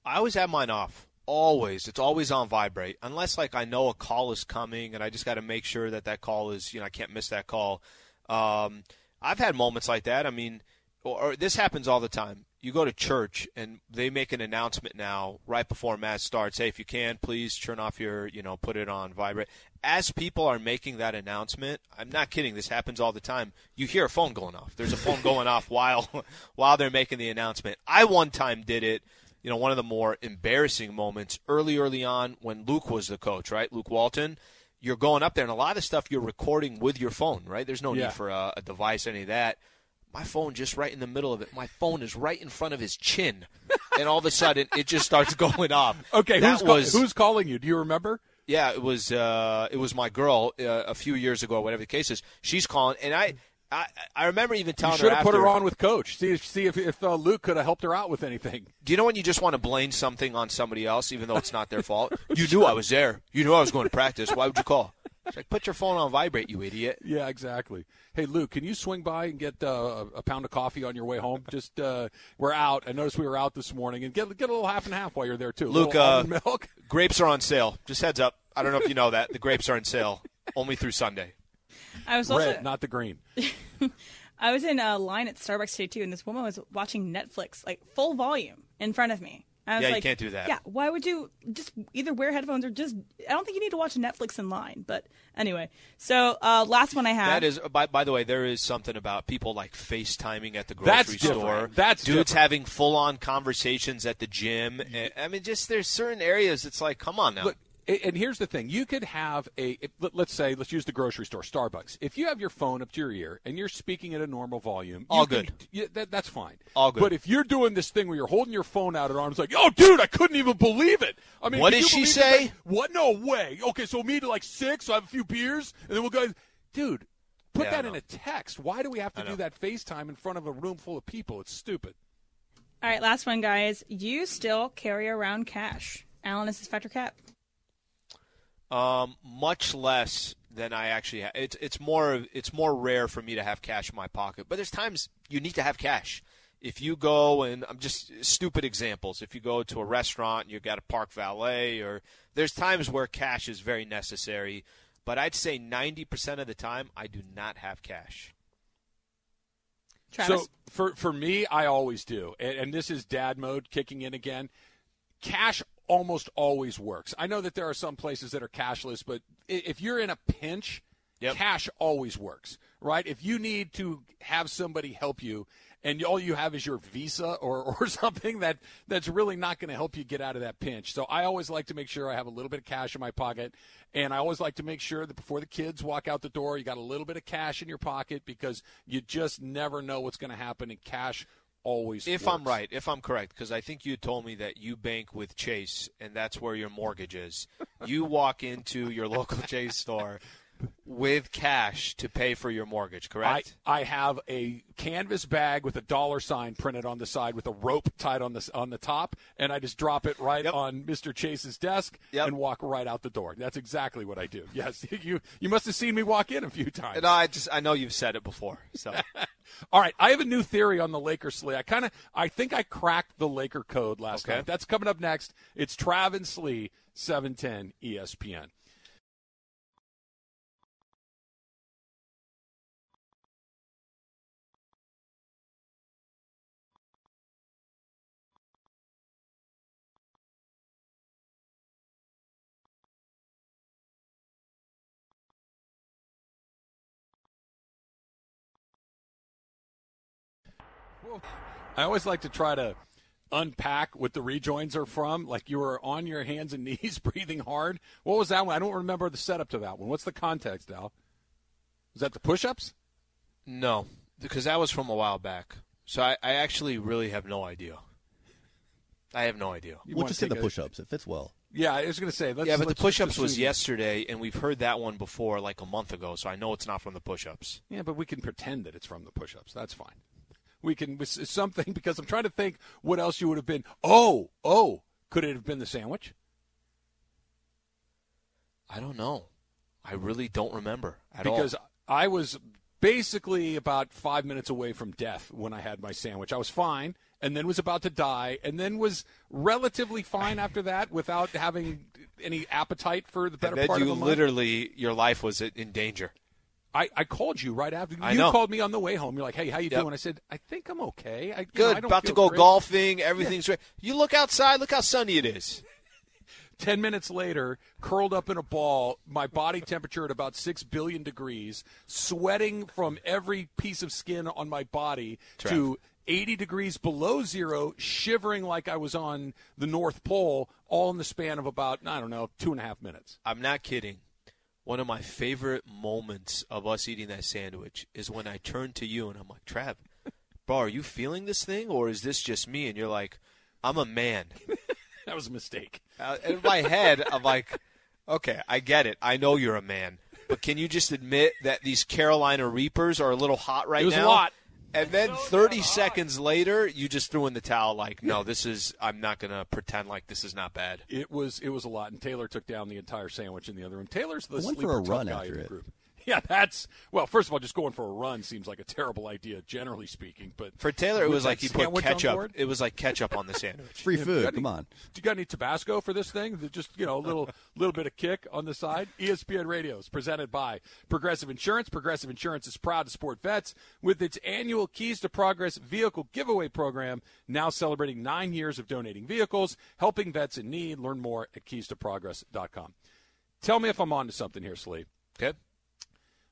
I always have mine off. Always. It's always on vibrate. Unless like I know a call is coming and I just got to make sure that that call is, you know, I can't miss that call. Um, I've had moments like that. I mean, or, or this happens all the time. You go to church and they make an announcement now right before mass starts. Hey, if you can, please turn off your, you know, put it on vibrate. As people are making that announcement, I'm not kidding. This happens all the time. You hear a phone going off. There's a phone going off while while they're making the announcement. I one time did it you know, one of the more embarrassing moments early, early on when Luke was the coach, right? Luke Walton. You're going up there, and a lot of stuff you're recording with your phone, right? There's no Yeah. need for a, a device, any of that. My phone just right in the middle of it. My phone is right in front of his chin, and all of a sudden it just starts going off. Okay, that who's, call- was who's calling you? Do you remember? yeah, it was uh, it was my girl uh, a few years ago, whatever the case is. She's calling, and I I, I remember even telling You telling should her Should have put her on with Coach. See if see if, if uh, Luke could have helped her out with anything. Do you know when you just want to blame something on somebody else, even though it's not their fault? You knew I was there. You knew I was going to practice. Why would you call? It's like, put your phone on vibrate, you idiot. Yeah, exactly. Hey, Luke, can you swing by and get uh, a pound of coffee on your way home? Just uh, we're out. I noticed we were out this morning, and get get a little half and half while you're there too. Luke, little uh, milk. Grapes are on sale. Just heads up. I don't know if you know that. The grapes are on sale only through Sunday. I was also red, not the green. I was in a line at Starbucks today too, and this woman was watching Netflix like full volume in front of me. I was Yeah, you can't do that. Yeah, why would you just either wear headphones or just? I don't think you need to watch Netflix in line. But anyway, so uh, last one I have. That is, by, by the way, there is something about people like FaceTiming at the grocery That's different. store. That's dudes different. having full on conversations at the gym. I mean, just there's certain areas. It's like, come on now. Look, a- and here's the thing: you could have a let- let's say let's use the grocery store, Starbucks. If you have your phone up to your ear and you're speaking at a normal volume, you All can- good. that, that's fine. All good. But if you're doing this thing where you're holding your phone out at arm's like, oh, dude, I couldn't even believe it. I mean, What can did she believe that- say? What? No way. Okay, so meet at like six. So I have a few beers, and then we'll go. Dude, put Yeah, that in a text. Why do we have to do that FaceTime in front of a room full of people? It's stupid. All right, last one, guys. You still carry around cash. Alan, is this factor cap? Um, much less than I actually have. It's it's more it's more rare for me to have cash in my pocket. But there's times you need to have cash. If you go and I'm just stupid examples. If you go to a restaurant and you've got a park valet, or there's times where cash is very necessary. But I'd say 90% of the time I do not have cash. Travis? So for for me, I always do, and, and this is dad mode kicking in again. Cash almost always works. I know that there are some places that are cashless, but if you're in a pinch, Yep. cash always works, right? If you need to have somebody help you and all you have is your visa or, or something that that's really not going to help you get out of that pinch. So I always like to make sure I have a little bit of cash in my pocket and I always like to make sure that before the kids walk out the door, you got a little bit of cash in your pocket because you just never know what's going to happen and cash always If works. I'm right, if I'm correct, because I think you told me that you bank with Chase and that's where your mortgage is. you walk into your local Chase store with cash to pay for your mortgage, correct? I have a canvas bag with a dollar sign printed on the side with a rope tied on the on the top, and I just drop it right Yep. on Mr. Chase's desk Yep. and walk right out the door. That's exactly what I do. Yes, you you must have seen me walk in a few times. no, I just I know you've said it before. So All right, I have a new theory on the Lakers Slee. I kind of, I think I cracked the Laker code last Okay. night. That's coming up next. It's Trav and Slee, seven ten ESPN. I always like to try to unpack what the rejoins are from. Like you were on your hands and knees, breathing hard. What was that one? I don't remember the setup to that one. What's the context, Al? Was that the push-ups? no, because that was from a while back. So I, I actually really have no idea. I have no idea. You We'll wanna just say the push-ups. It fits well. Yeah, I was going to say. Let's, yeah, but the let's just push-ups was yesterday, and we've heard that one before, like a month ago. So I know it's not from the push-ups. Yeah, but we can pretend that it's from the push-ups. That's fine. We can something because I'm trying to think what else you would have been. Oh, oh, could it have been the sandwich? I don't know. I really don't remember at because all. Because I was basically about five minutes away from death when I had my sandwich. I was fine, and then was about to die, and then was relatively fine after that without having any appetite for the better And then part you of month. literally, your life was in danger. I, I called you right after. I you know. called me on the way home. You're like, "Hey, how you Yep. doing?" I said, "I think I'm okay. I, know, Good. Don't About to go great." golfing. Everything's great. You look outside. Look how sunny it is. Ten minutes later, curled up in a ball, my body temperature at about six billion degrees, sweating from every piece of skin on my body to 80 degrees below zero, shivering like I was on the North Pole, all in the span of about, I don't know, two and a half minutes. I'm not kidding. One of my favorite moments of us eating that sandwich is when I turn to you and I'm like, Trav, bro, are you feeling this thing or is this just me? And you're like, I'm a man. That was a mistake. Uh, in my head, I'm like, okay, I get it. I know you're a man. But can you just admit that these Carolina Reapers are a little hot right It was a now? lot. And then 30 seconds later, you just threw in the towel like, no, this is, I'm not going to pretend like this is not bad. It was it was a lot, and Taylor took down the entire sandwich in the other room. Taylor's the I went for sleeper a tough run guy after in the it. group. Yeah, that's well. First of all, just going for a run seems like a terrible idea, generally speaking. But For Taylor, it was like he put sandwich on ketchup. It was like ketchup on the sandwich. Free food. got any- Come on. Do you got any Tabasco for this thing? Just you know, a little little bit of kick on the side. ESPN Radio is presented by Progressive Insurance. Progressive Insurance is proud to support vets with its annual Keys to Progress vehicle giveaway program. Now celebrating nine years of donating vehicles, helping vets in need. Learn more at keystoprogress.com. Tell me if I'm on to something here, Slee. Okay.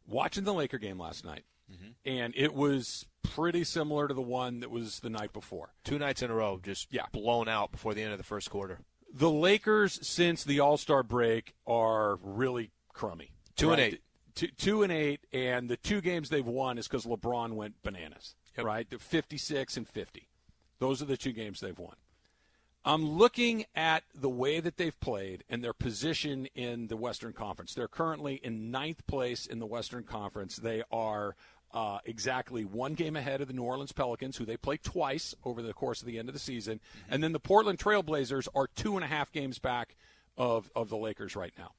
Watching the Laker game last night, mm-hmm. and it was pretty similar to the one that was the night before. Two nights in a row, just Yeah. blown out before the end of the first quarter. the Lakers since the All Star break are really crummy. Two and right? eight. Two, two and eight, and the two games they've won is because LeBron went bananas. Yep. Right, They're fifty-six and fifty. Those are the two games they've won. I'm looking at the way that they've played and their position in the Western Conference. They're currently in ninth place in the Western Conference. They are uh, exactly one game ahead of the New Orleans Pelicans, who they play twice over the course of the end of the season. Mm-hmm. And then the Portland Trailblazers are two and a half games back of, of the Lakers right now.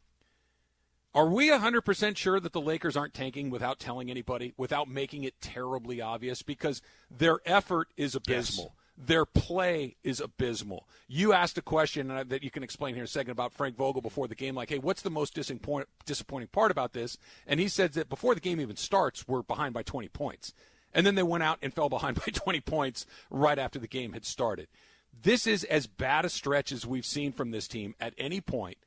Are we 100% sure that the Lakers aren't tanking without telling anybody, without making it terribly obvious? Because their effort is abysmal. Their play is abysmal. You asked a question that you can explain here in a second about Frank Vogel before the game, like, hey, what's the most disappoint- disappointing part about this? And he said that before the game even starts, we're behind by 20 points. And then they went out and fell behind by 20 points right after the game had started. This is as bad a stretch as we've seen from this team at any point.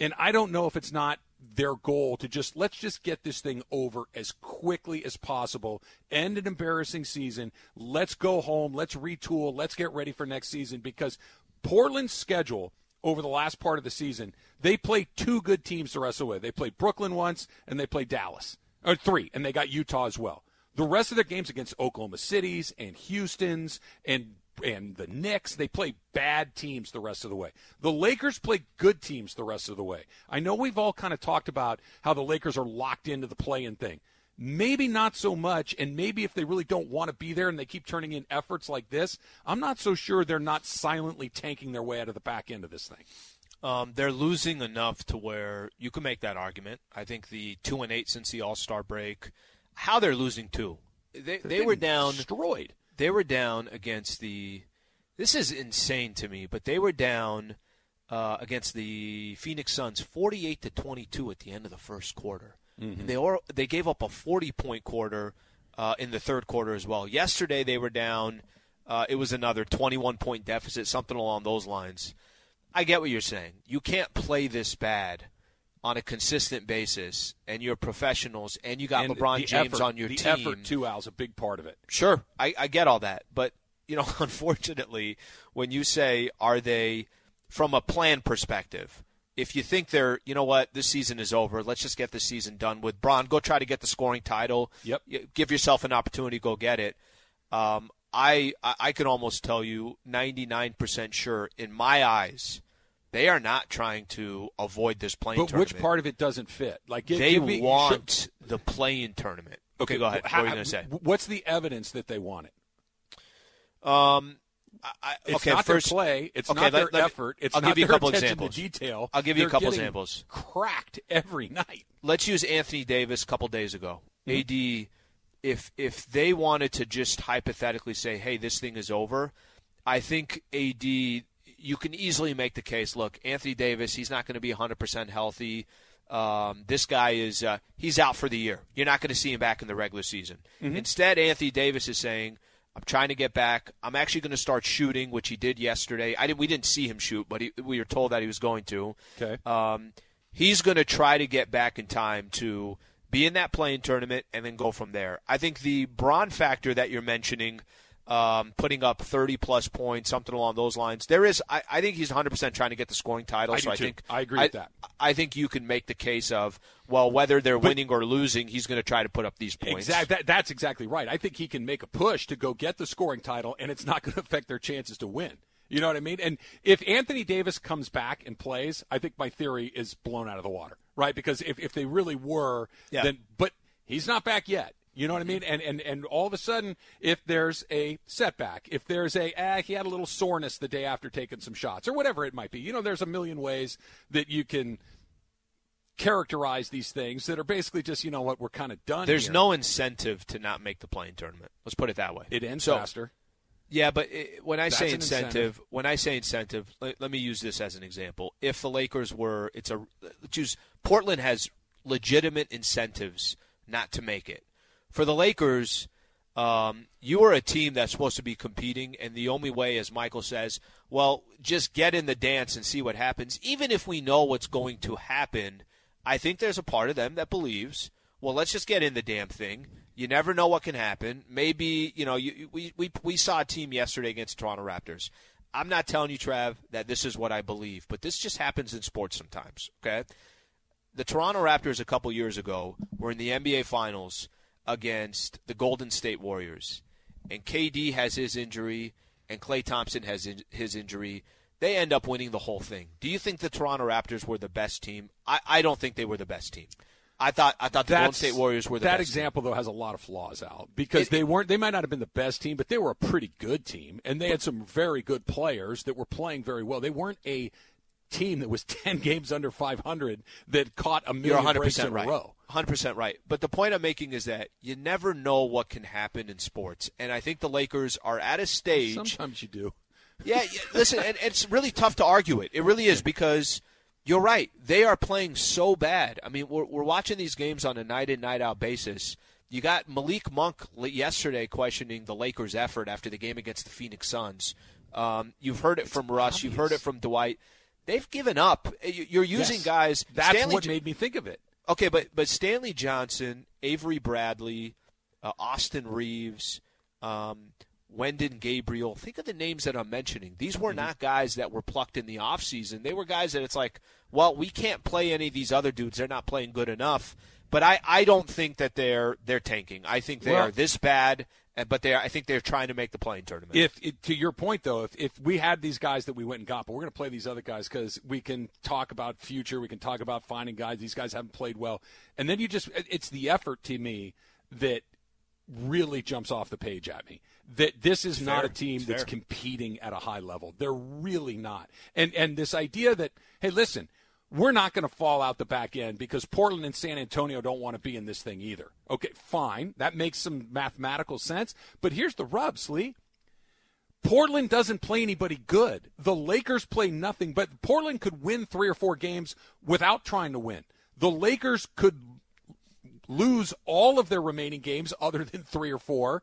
And I don't know if it's not their goal to just let's just get this thing over as quickly as possible, end an embarrassing season. Let's go home. Let's retool. Let's get ready for next season because Portland's schedule over the last part of the season, they played two good teams of the way. They played Brooklyn once and they played Dallas, or three, and they got Utah as well. The rest of their games against Oklahoma Cities and Houston's and and the Knicks, they play bad teams the rest of the way. The Lakers play good teams the rest of the way. I know we've all kind of talked about how the Lakers are locked into the play-in thing. Maybe not so much, and maybe if they really don't want to be there and they keep turning in efforts like this, I'm not so sure they're not silently tanking their way out of the back end of this thing. Um, they're losing enough to where you can make that argument. I think the two and eight since the All Star break, how they're losing too. They they were down destroyed. They were down against the. This is insane to me, but they were down uh, against the Phoenix Suns, forty-eight to twenty-two at the end of the first quarter. Mm-hmm. And they or, they gave up a forty-point quarter uh, in the third quarter as well. Yesterday they were down. Uh, it was another twenty-one point deficit, something along those lines. I get what you're saying. You can't play this bad on a consistent basis, and you're professionals, and you got And LeBron James effort- on your team the team. effort too, Al's a big part of it. Sure, I, I get all that, but you know, unfortunately, when you say are they from a plan perspective, if you think they're, you know what, this season is over, let's just get the season done with Bron. Go try to get the scoring title. Yep. Give yourself an opportunity, go get it. Um, I I I can almost tell you, 99% sure, in my eyes, they are not trying to avoid this play-in But tournament. which part of it doesn't fit? Like give, they me, want the play-in tournament. Okay, go ahead. how- what are you going to say? What's the evidence that they want it? Um, I, I, It's okay, not first, their play. It's okay, not their let effort. It's I'll not give you a couple examples. detail. I'll give you a They're couple examples. Cracked every night. Let's use Anthony Davis a couple days ago. Mm-hmm. AD, if if they wanted to just hypothetically say, "Hey, this thing is over," I think AD, you can easily make the case. Look, Anthony Davis, he's not going to be 100% healthy. Um, this guy is uh, he's out for the year. You're not going to see him back in the regular season. Mm-hmm. Instead, Anthony Davis is saying, "I'm trying to get back. I'm actually going to start shooting," which he did yesterday. I did, we didn't see him shoot, but he, we were told that he was going to. Okay. Um, he's going to try to get back in time to be in that play-in tournament and then go from there. I think the Bron factor that you're mentioning, um, putting up 30 plus points, something along those lines, there is. I, I think he's 100 percent trying to get the scoring title. I so I too. think I agree with that. I think you can make the case of well, whether they're winning or losing, he's going to try to put up these points. Exactly. That, that's exactly right. I think he can make a push to go get the scoring title, and it's not going to affect their chances to win. You know what I mean? And if Anthony Davis comes back and plays, I think my theory is blown out of the water, right? Because if, if they really were, Yeah. then but he's not back yet. You know what I mean? And and and all of a sudden, if there's a setback, if there's a ah, he had a little soreness the day after taking some shots, or whatever it might be, you know, there's a million ways that you can characterize these things that are basically just you know what we're kind of done. There's here. no incentive to not make the play-in tournament. Let's put it that way. It ends So- faster. Yeah, but it, when I That's say incentive, incentive. when I say incentive, let, let me use this as an example. If the Lakers were, it's a let's Portland has legitimate incentives not to make it. For the Lakers, um, you are a team that's supposed to be competing, and the only way, as Michael says, well, just get in the dance and see what happens. Even if we know what's going to happen, I think there's a part of them that believes, well, let's just get in the damn thing. You never know what can happen. Maybe you know. You, we, we we saw a team yesterday against the Toronto Raptors. I'm not telling you, Trav, that this is what I believe, but this just happens in sports sometimes. Okay, the Toronto Raptors a couple years ago were in the NBA Finals against the Golden State Warriors, and KD has his injury, and Klay Thompson has in- his injury. They end up winning the whole thing. Do you think the Toronto Raptors were the best team? I, I don't think they were the best team. I thought I thought the Golden State Warriors were the that best team. example though has a lot of flaws out because It- they weren't they might not have been the best team but they were a pretty good team and they had some very good players that were playing very well they weren't a team that was 10 games under 500 that caught a You're million 100 breaks in percent a right. row 100 percent right. But the point I'm making is that you never know what can happen in sports, and I think the Lakers are at a stage. sometimes you do Yeah, yeah listen, and it's really tough to argue it. It really is because you're right. They are playing so bad. I mean, we're, we're watching these games on a night in, night out basis. You got Malik Monk yesterday questioning the Lakers' effort after the game against the Phoenix Suns. Um, you've heard it from Russ. You've heard it from Dwight. They've given up. You- You're using Yes. guys. that's Stanley what J- made me think of it Okay, but but Stanley Johnson, Avery Bradley, uh, Austin Reaves, um, Wenyen Gabriel. Think of the names that I'm mentioning. These were not guys that were plucked in the offseason. They were guys that it's like, well, we can't play any of these other dudes. They're not playing good enough. But I, I don't think that they're they're tanking. I think they Well- are this bad, and- but they I think they're trying to make the play-in tournament. if to your point though if, if we had these guys that we went and got but we're going to play these other guys because we can talk about future we can talk about finding guys these guys haven't played well. And then you just it's the effort to me that really jumps off the page at me. That this is not a team It's that's fair. competing at a high level. They're really not. And and this idea that hey listen we're not going to fall out the back end because Portland and San Antonio don't want to be in this thing either. Okay, fine. That makes some mathematical sense. But here's the rub, Slee. Portland doesn't play anybody good. The Lakers play nothing, but Portland could win three or four games without trying to win. The Lakers could lose all of their remaining games other than three or four,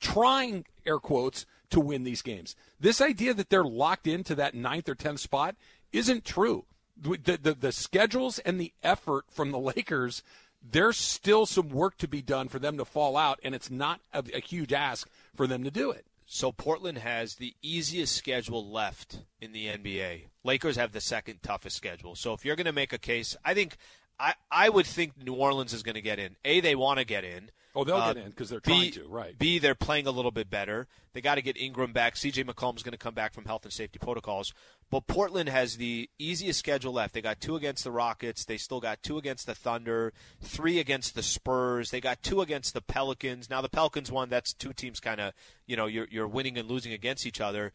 trying, air quotes, to win these games. This idea that they're locked into that ninth or tenth spot isn't true. The, the, the schedules and the effort from the Lakers, there's still some work to be done for them to fall out, and it's not a, a huge ask for them to do it. So Portland has the easiest schedule left in the NBA. Lakers have the second toughest schedule. So if you're going to make a case, I think I, I would think New Orleans is going to get in. A, they want to get in. Oh, they'll Uh, get in because they're B, trying to, right? B, they're playing a little bit better. They got to get Ingram back. CJ McCollum's going to come back from health and safety protocols. But Portland has the easiest schedule left. They got two against the Rockets. They still got two against the Thunder, three against the Spurs. They got two against the Pelicans. Now the Pelicans won. that's two teams kind of, you know, you're you're winning and losing against each other.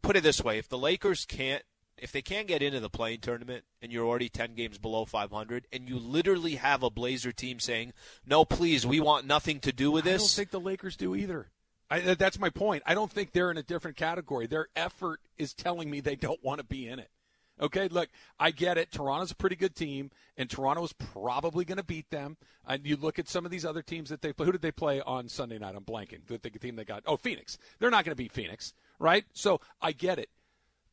Put it this way: if the Lakers can't if they can't get into the play-in tournament and you're already 10 games below 500 and you literally have a Blazer team saying, "No, please, we want nothing to do with this." I don't think the Lakers do either. I, that's my point. I don't think they're in a different category. Their effort is telling me they don't want to be in it. Okay, look, I get it. Toronto's a pretty good team, and Toronto's probably going to beat them. And you look at some of these other teams that they play. Who did they play on Sunday night? I'm blanking. The, the team they got. Oh, Phoenix. They're not going to beat Phoenix, right? So I get it.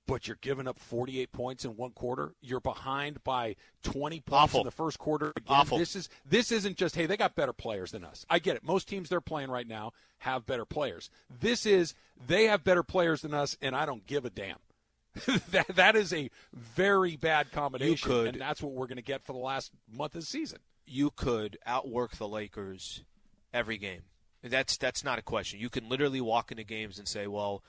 But you're giving up 48 points in one quarter. You're behind by 20 points Awful. in the first quarter. Again, Awful. This is this isn't just hey they got better players than us. I get it. Most teams they're playing right now have better players. This is they have better players than us, and I don't give a damn. that that is a very bad combination, could- and that's what we're going to get for the last month of the season. you could outwork the Lakers every game. That's that's not a question. You can literally walk into games and say, "Well,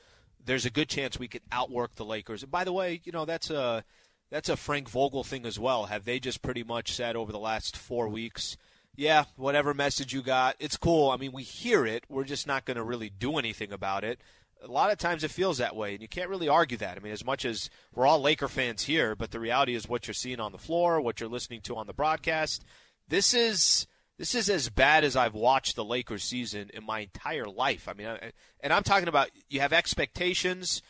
there's a good chance we could outwork the Lakers." And by the way, you know that's a that's a Frank Vogel thing as well. Have they just pretty much said over the last four weeks? Yeah, whatever message you got, it's cool. I mean, we hear it. We're just not going to really do anything about it. A lot of times it feels that way, and you can't really argue that. I mean, as much as we're all Laker fans here, but the reality is what you're seeing on the floor, what you're listening to on the broadcast. This is this is as bad as I've watched the Lakers season in my entire life. I mean, I, and I'm talking about you have expectations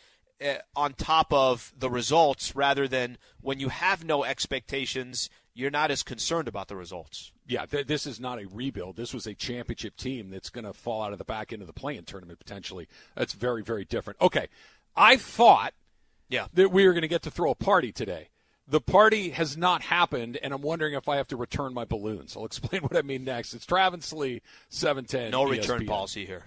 uh, on top of the results, rather than when you have no expectations, you're not as concerned about the results. Yeah, th- this is not a rebuild. This was a championship team that's going to fall out of the back end of the play-in tournament potentially. That's very, very different. Okay, I thought Yeah. that we were going to get to throw a party today. The party has not happened, and I'm wondering if I have to return my balloons. I'll explain what I mean next. It's Trav and Slee, 710. No return policy here.